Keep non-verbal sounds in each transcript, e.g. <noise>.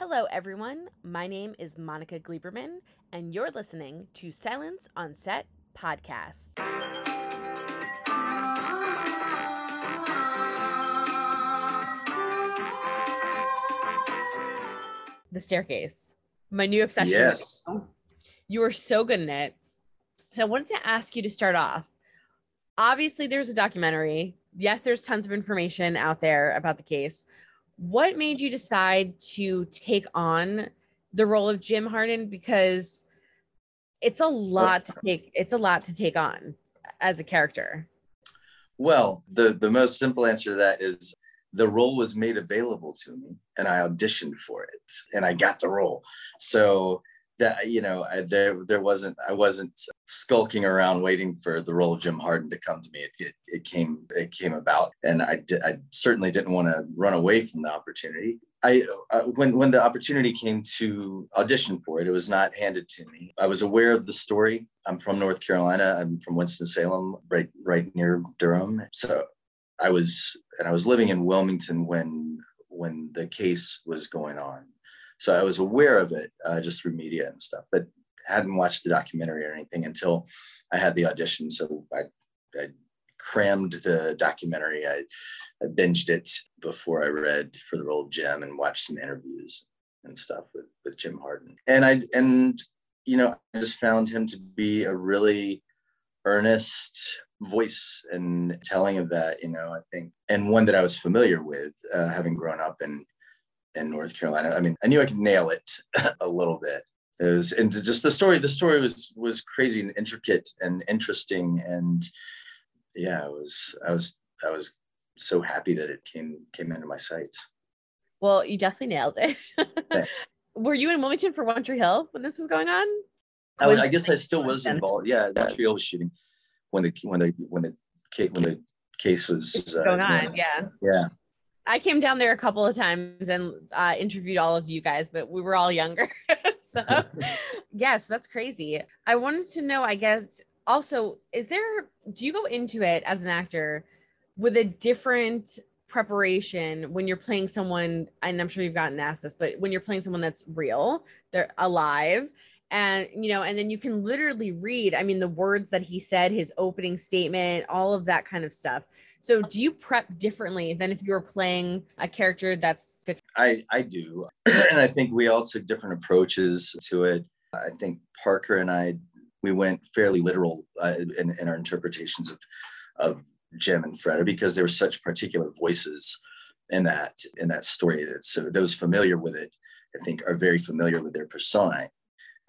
Hello, everyone. My name is Monica Gleberman, and you're listening to Silence on Set podcast. The staircase, my new obsession. Yes. You are so good in it. So I wanted to ask you to start off. Obviously, there's a documentary. Yes, there's tons of information out there about the case. What made you decide to take on the role of Jim Hardin? Because it's a lot to take. It's a lot to take on as a character. Well, the the most simple answer to that is the role was made available to me, and I auditioned for it, and I got the role. So that you know, I, there there wasn't I wasn't skulking around waiting for the role of Jim Hardin to come to me. It it, it came it came about, and I did, I certainly didn't want to run away from the opportunity. I uh, when when the opportunity came to audition for it, it was not handed to me. I was aware of the story. I'm from North Carolina. I'm from Winston Salem, right right near Durham. So I was and I was living in Wilmington when when the case was going on. So I was aware of it uh, just through media and stuff, but hadn't watched the documentary or anything until I had the audition. So I, I crammed the documentary. I, I binged it before I read for the role of Jim and watched some interviews and stuff with, with Jim Hardin. And I and you know, I just found him to be a really earnest voice and telling of that, you know, I think, and one that I was familiar with, uh, having grown up in in North Carolina. I mean, I knew I could nail it <laughs> a little bit. It was, and just the story. The story was was crazy and intricate and interesting, and yeah, I was. I was I was so happy that it came came into my sights. Well, you definitely nailed it. <laughs> Were you in Wilmington for One Tree Hill when this was going on? I, was, I guess I still was involved. Yeah, Tree Hill was shooting when the when the when the case when the case was uh, going on. Yeah. Yeah. I came down there a couple of times and uh, interviewed all of you guys, but we were all younger. <laughs> so, <laughs> yes, that's crazy. I wanted to know, I guess, also, is there, do you go into it as an actor with a different preparation when you're playing someone? And I'm sure you've gotten asked this, but when you're playing someone that's real, they're alive. And, you know, and then you can literally read, I mean, the words that he said, his opening statement, all of that kind of stuff so do you prep differently than if you were playing a character that's I I do. <clears throat> and I think we all took different approaches to it. I think Parker and I we went fairly literal uh, in, in our interpretations of of Jim and Freda because there were such particular voices in that in that story. So those familiar with it, I think, are very familiar with their persona.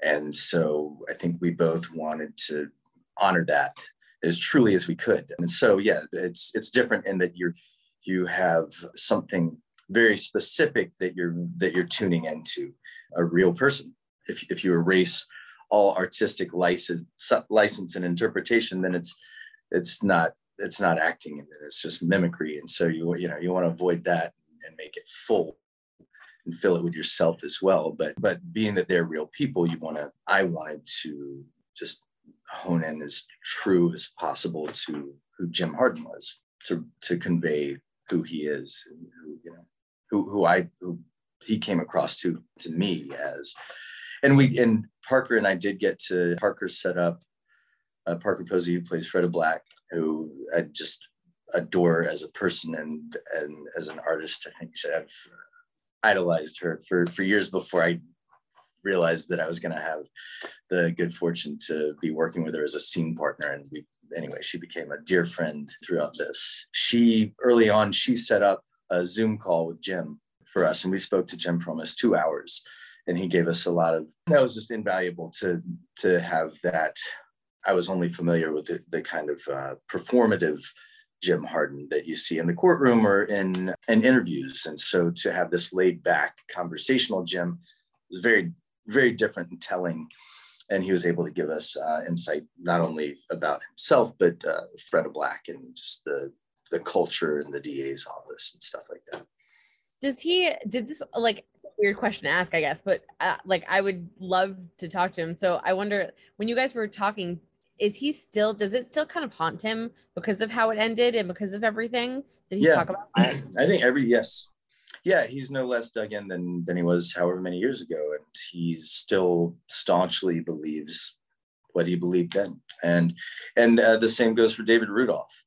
And so I think we both wanted to honor that as truly as we could. And so, yeah, it's it's different in that you're you have something very specific that you're that you're tuning into a real person. If if you erase all artistic license license and interpretation, then it's it's not it's not acting it's just mimicry. And so you you know you want to avoid that and make it full and fill it with yourself as well. But but being that they're real people, you want to I wanted to just hone in as true as possible to who Jim Hardin was, to to convey who he is, who you know, who who I who he came across to to me as, and we and Parker and I did get to Parker set up. Uh, Parker Posey, who plays Freda Black, who I just adore as a person and and as an artist. I think I've idolized her for for years before I realized that I was going to have the good fortune to be working with her as a scene partner. And we, anyway, she became a dear friend throughout this. She, early on, she set up a Zoom call with Jim for us, and we spoke to Jim for almost two hours. And he gave us a lot of, that was just invaluable to, to have that. I was only familiar with the, the kind of uh, performative Jim Hardin that you see in the courtroom or in, in interviews. And so to have this laid back conversational Jim was very very different and telling. And he was able to give us uh, insight not only about himself, but uh, Freda Black and just the the culture and the DA's office and stuff like that. Does he did this like weird question to ask, I guess, but uh, like I would love to talk to him. So I wonder when you guys were talking, is he still does it still kind of haunt him because of how it ended and because of everything? Did he yeah. talk about that? <clears throat> I think every yes, yeah, he's no less dug in than than he was however many years ago, and he still staunchly believes what he believed then. And and uh, the same goes for David Rudolph.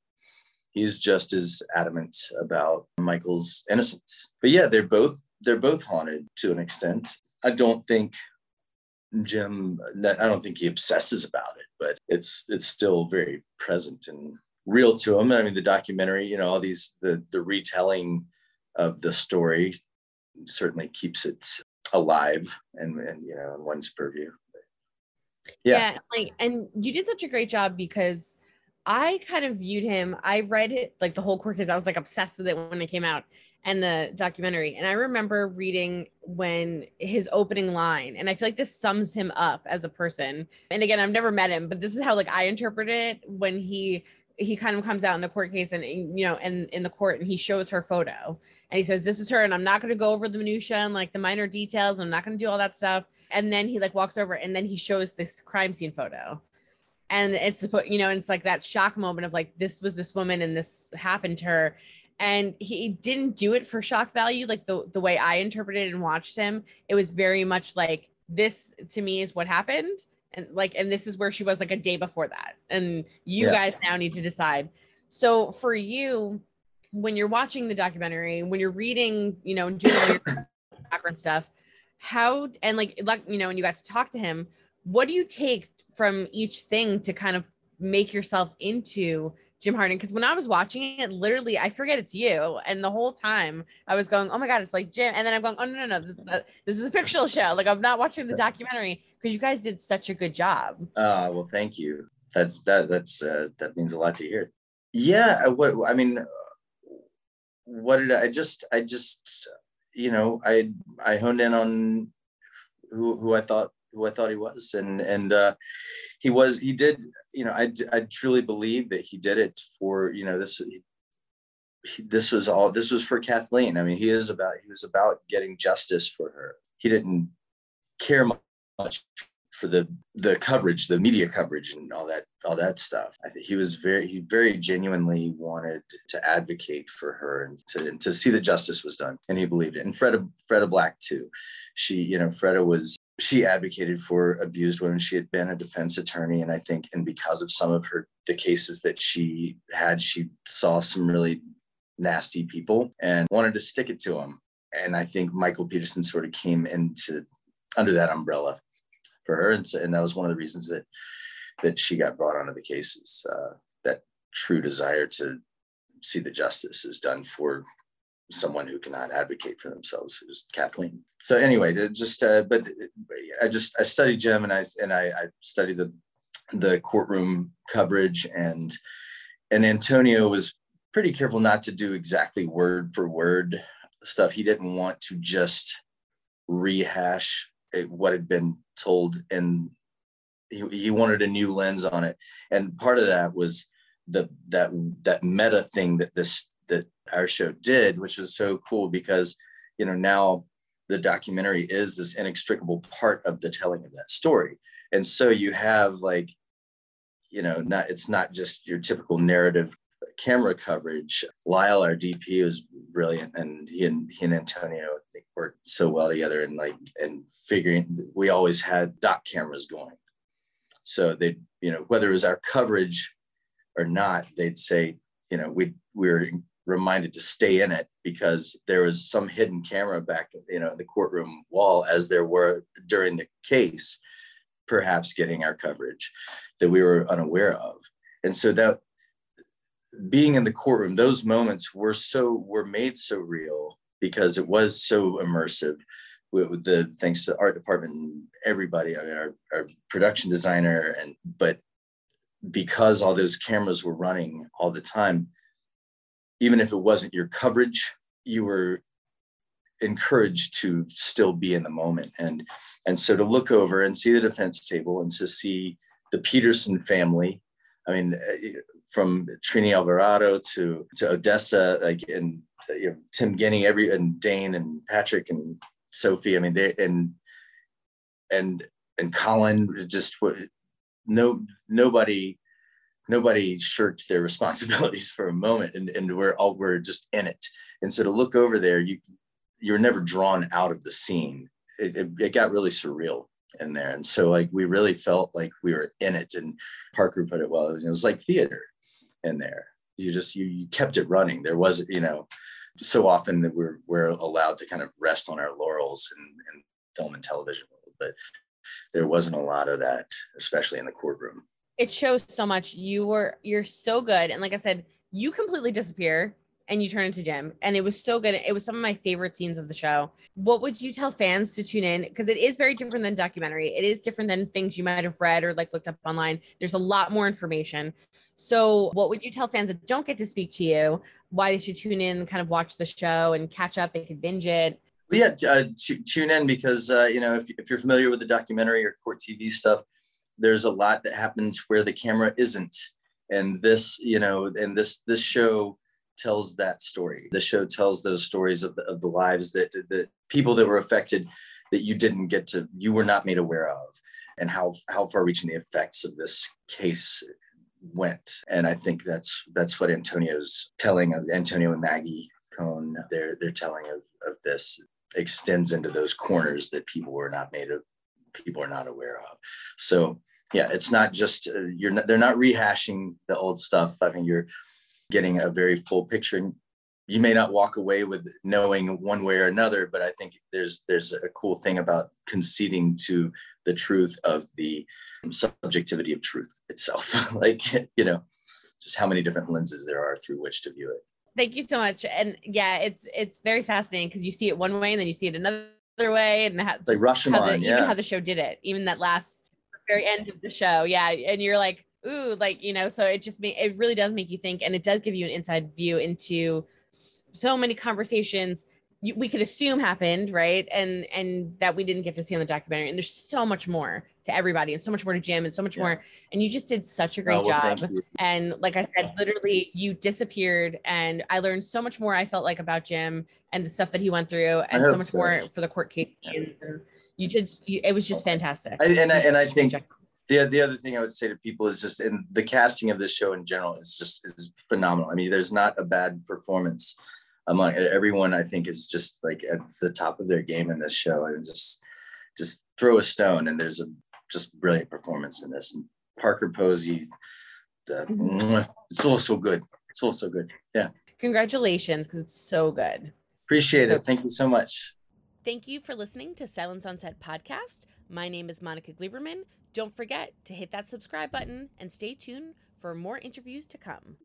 He's just as adamant about Michael's innocence. But yeah, they're both they're both haunted to an extent. I don't think Jim. I don't think he obsesses about it, but it's it's still very present and real to him. I mean, the documentary, you know, all these the the retelling of the story certainly keeps it alive and, and you know in one's purview. Yeah. yeah like and you did such a great job because i kind of viewed him i read it like the whole court case i was like obsessed with it when it came out and the documentary. And i remember reading when his opening line and i feel like this sums him up as a person. And again i've never met him but this is how like i interpret it when he he kind of comes out in the court case and you know and in the court and he shows her photo and he says this is her and i'm not going to go over the minutia and like the minor details i'm not going to do all that stuff. And then he like walks over and then he shows this crime scene photo. And it's you know and it's like that shock moment of like this was this woman and this happened to her. And he didn't do it for shock value like the the way i interpreted and watched him. It was very much like this to me is what happened and like and this is where she was like a day before that and you yeah. guys now need to decide so for you when you're watching the documentary when you're reading you know doing all your <coughs> background stuff how and like like you know and you got to talk to him what do you take from each thing to kind of make yourself into Jim Hardin because when I was watching it, literally, I forget it's you. And the whole time I was going, oh my God, it's like Jim. And then I'm going, oh, no, no, no, this, is a, this is a fictional show. Like I'm not watching the documentary because you guys did such a good job. Uh, well, thank you. That's, that, that's, uh, that means a lot to hear. Yeah. What, I mean, what did I, I just, I just, you know, I, I honed in on who, who I thought who I thought he was, and and uh, he was he did you know I I truly believe that he did it for you know this he, this was all this was for Kathleen. I mean he is about he was about getting justice for her. He didn't care much for the the coverage, the media coverage, and all that all that stuff. I think he was very he very genuinely wanted to advocate for her and to and to see that justice was done, and he believed it. And Freda Freda Black too. She you know Freda was she advocated for abused women. She had been a defense attorney, and I think, and because of some of her the cases that she had, she saw some really nasty people and wanted to stick it to them. And I think Michael Peterson sort of came into under that umbrella for her, and, so, and that was one of the reasons that that she got brought onto the cases. Uh, that true desire to see the justice is done for someone who cannot advocate for themselves, who's Kathleen. So anyway, just uh, but I just I studied Jim and I and I, I studied the the courtroom coverage and and Antonio was pretty careful not to do exactly word for word stuff. He didn't want to just rehash what had been told and he, he wanted a new lens on it and part of that was the that that meta thing that this our show did, which was so cool because, you know, now the documentary is this inextricable part of the telling of that story. And so you have like, you know, not it's not just your typical narrative camera coverage. Lyle, our DP, was brilliant, and he and he and Antonio worked so well together, and like and figuring we always had dot cameras going. So they, you know, whether it was our coverage or not, they'd say, you know, we were reminded to stay in it because there was some hidden camera back you know in the courtroom wall as there were during the case perhaps getting our coverage that we were unaware of. And so that being in the courtroom those moments were so were made so real because it was so immersive. With the thanks to the art department and everybody I mean, our, our production designer and but because all those cameras were running all the time even if it wasn't your coverage, you were encouraged to still be in the moment. And, and so to look over and see the defense table and to see the Peterson family, I mean, uh, from Trini Alvarado to, to Odessa, like, and uh, you know, Tim Guinee, every, and Dane and Patrick and Sophie, I mean, they, and, and, and Colin just, no, nobody nobody shirked their responsibilities <laughs> for a moment and, and we're all we're just in it and so to look over there you you're never drawn out of the scene. It, it, it got really surreal in there. And so like we really felt like we were in it. And Parker put it well. It was like theater in there. You just you, you kept it running. There was, you know, so often that we're we're allowed to kind of rest on our laurels in, in film and television world, but there wasn't a lot of that, especially in the courtroom. It shows so much. You were you're so good. And like I said, you completely disappear and you turn into Jim. And it was so good. It was some of my favorite scenes of the show. What would you tell fans to tune in? Because it is very different than documentary. It is different than things you might have read or like looked up online. There's a lot more information. So, what would you tell fans that don't get to speak to you? Why they should tune in, kind of watch the show and catch up? They could binge it. Well, yeah, uh, t- tune in because uh, you know if, if you're familiar with the documentary or court TV stuff, there's a lot that happens where the camera isn't, and this you know, and this this show tells that story. The show tells those stories of the, of the lives that the people that were affected that you didn't get to, you were not made aware of, and how how far reaching the effects of this case went. And I think that's that's what Antonio's telling of Antonio and Maggie Cohn. Their their telling of of this extends into those corners that people were not made of people are not aware of. So yeah, it's not just uh, you're not, they're not rehashing the old stuff. I mean, you're getting a very full picture. And you may not walk away with knowing one way or another, but I think there's there's a cool thing about conceding to the truth of the subjectivity of truth itself. <laughs> like you know, just how many different lenses there are through which to view it. Thank you so much. And yeah, it's it's very fascinating because you see it one way and then you see it another way, and how, like Rashomon, the, yeah. even how the show did it, even that last very end of the show, yeah, and you're like ooh, like, you know, so it just make it really does make you think and it does give you an inside view into so many conversations we could assume happened, right? And and that we didn't get to see on the documentary. And there's so much more to everybody, and so much more to Jim, and so much more. And you just did such a great oh, well, job. And like I said, literally, you disappeared, and I learned so much more. I felt like about Jim and the stuff that he went through, and so much so. more for the court case. Yes. You did. You, it was just oh. fantastic. I, and I, and I think the the other thing I would say to people is just in the casting of this show in general is just is phenomenal. I mean, there's not a bad performance among everyone. I think is just like at the top of their game in this show, and just just throw a stone, and there's a just brilliant performance in this. And Parker Posey, the, it's all so good. It's all so good. Yeah. Congratulations, because it's so good. Appreciate so- it. Thank you so much. Thank you for listening to Silence on Set podcast. My name is Monica Gleberman. Don't forget to hit that subscribe button and stay tuned for more interviews to come.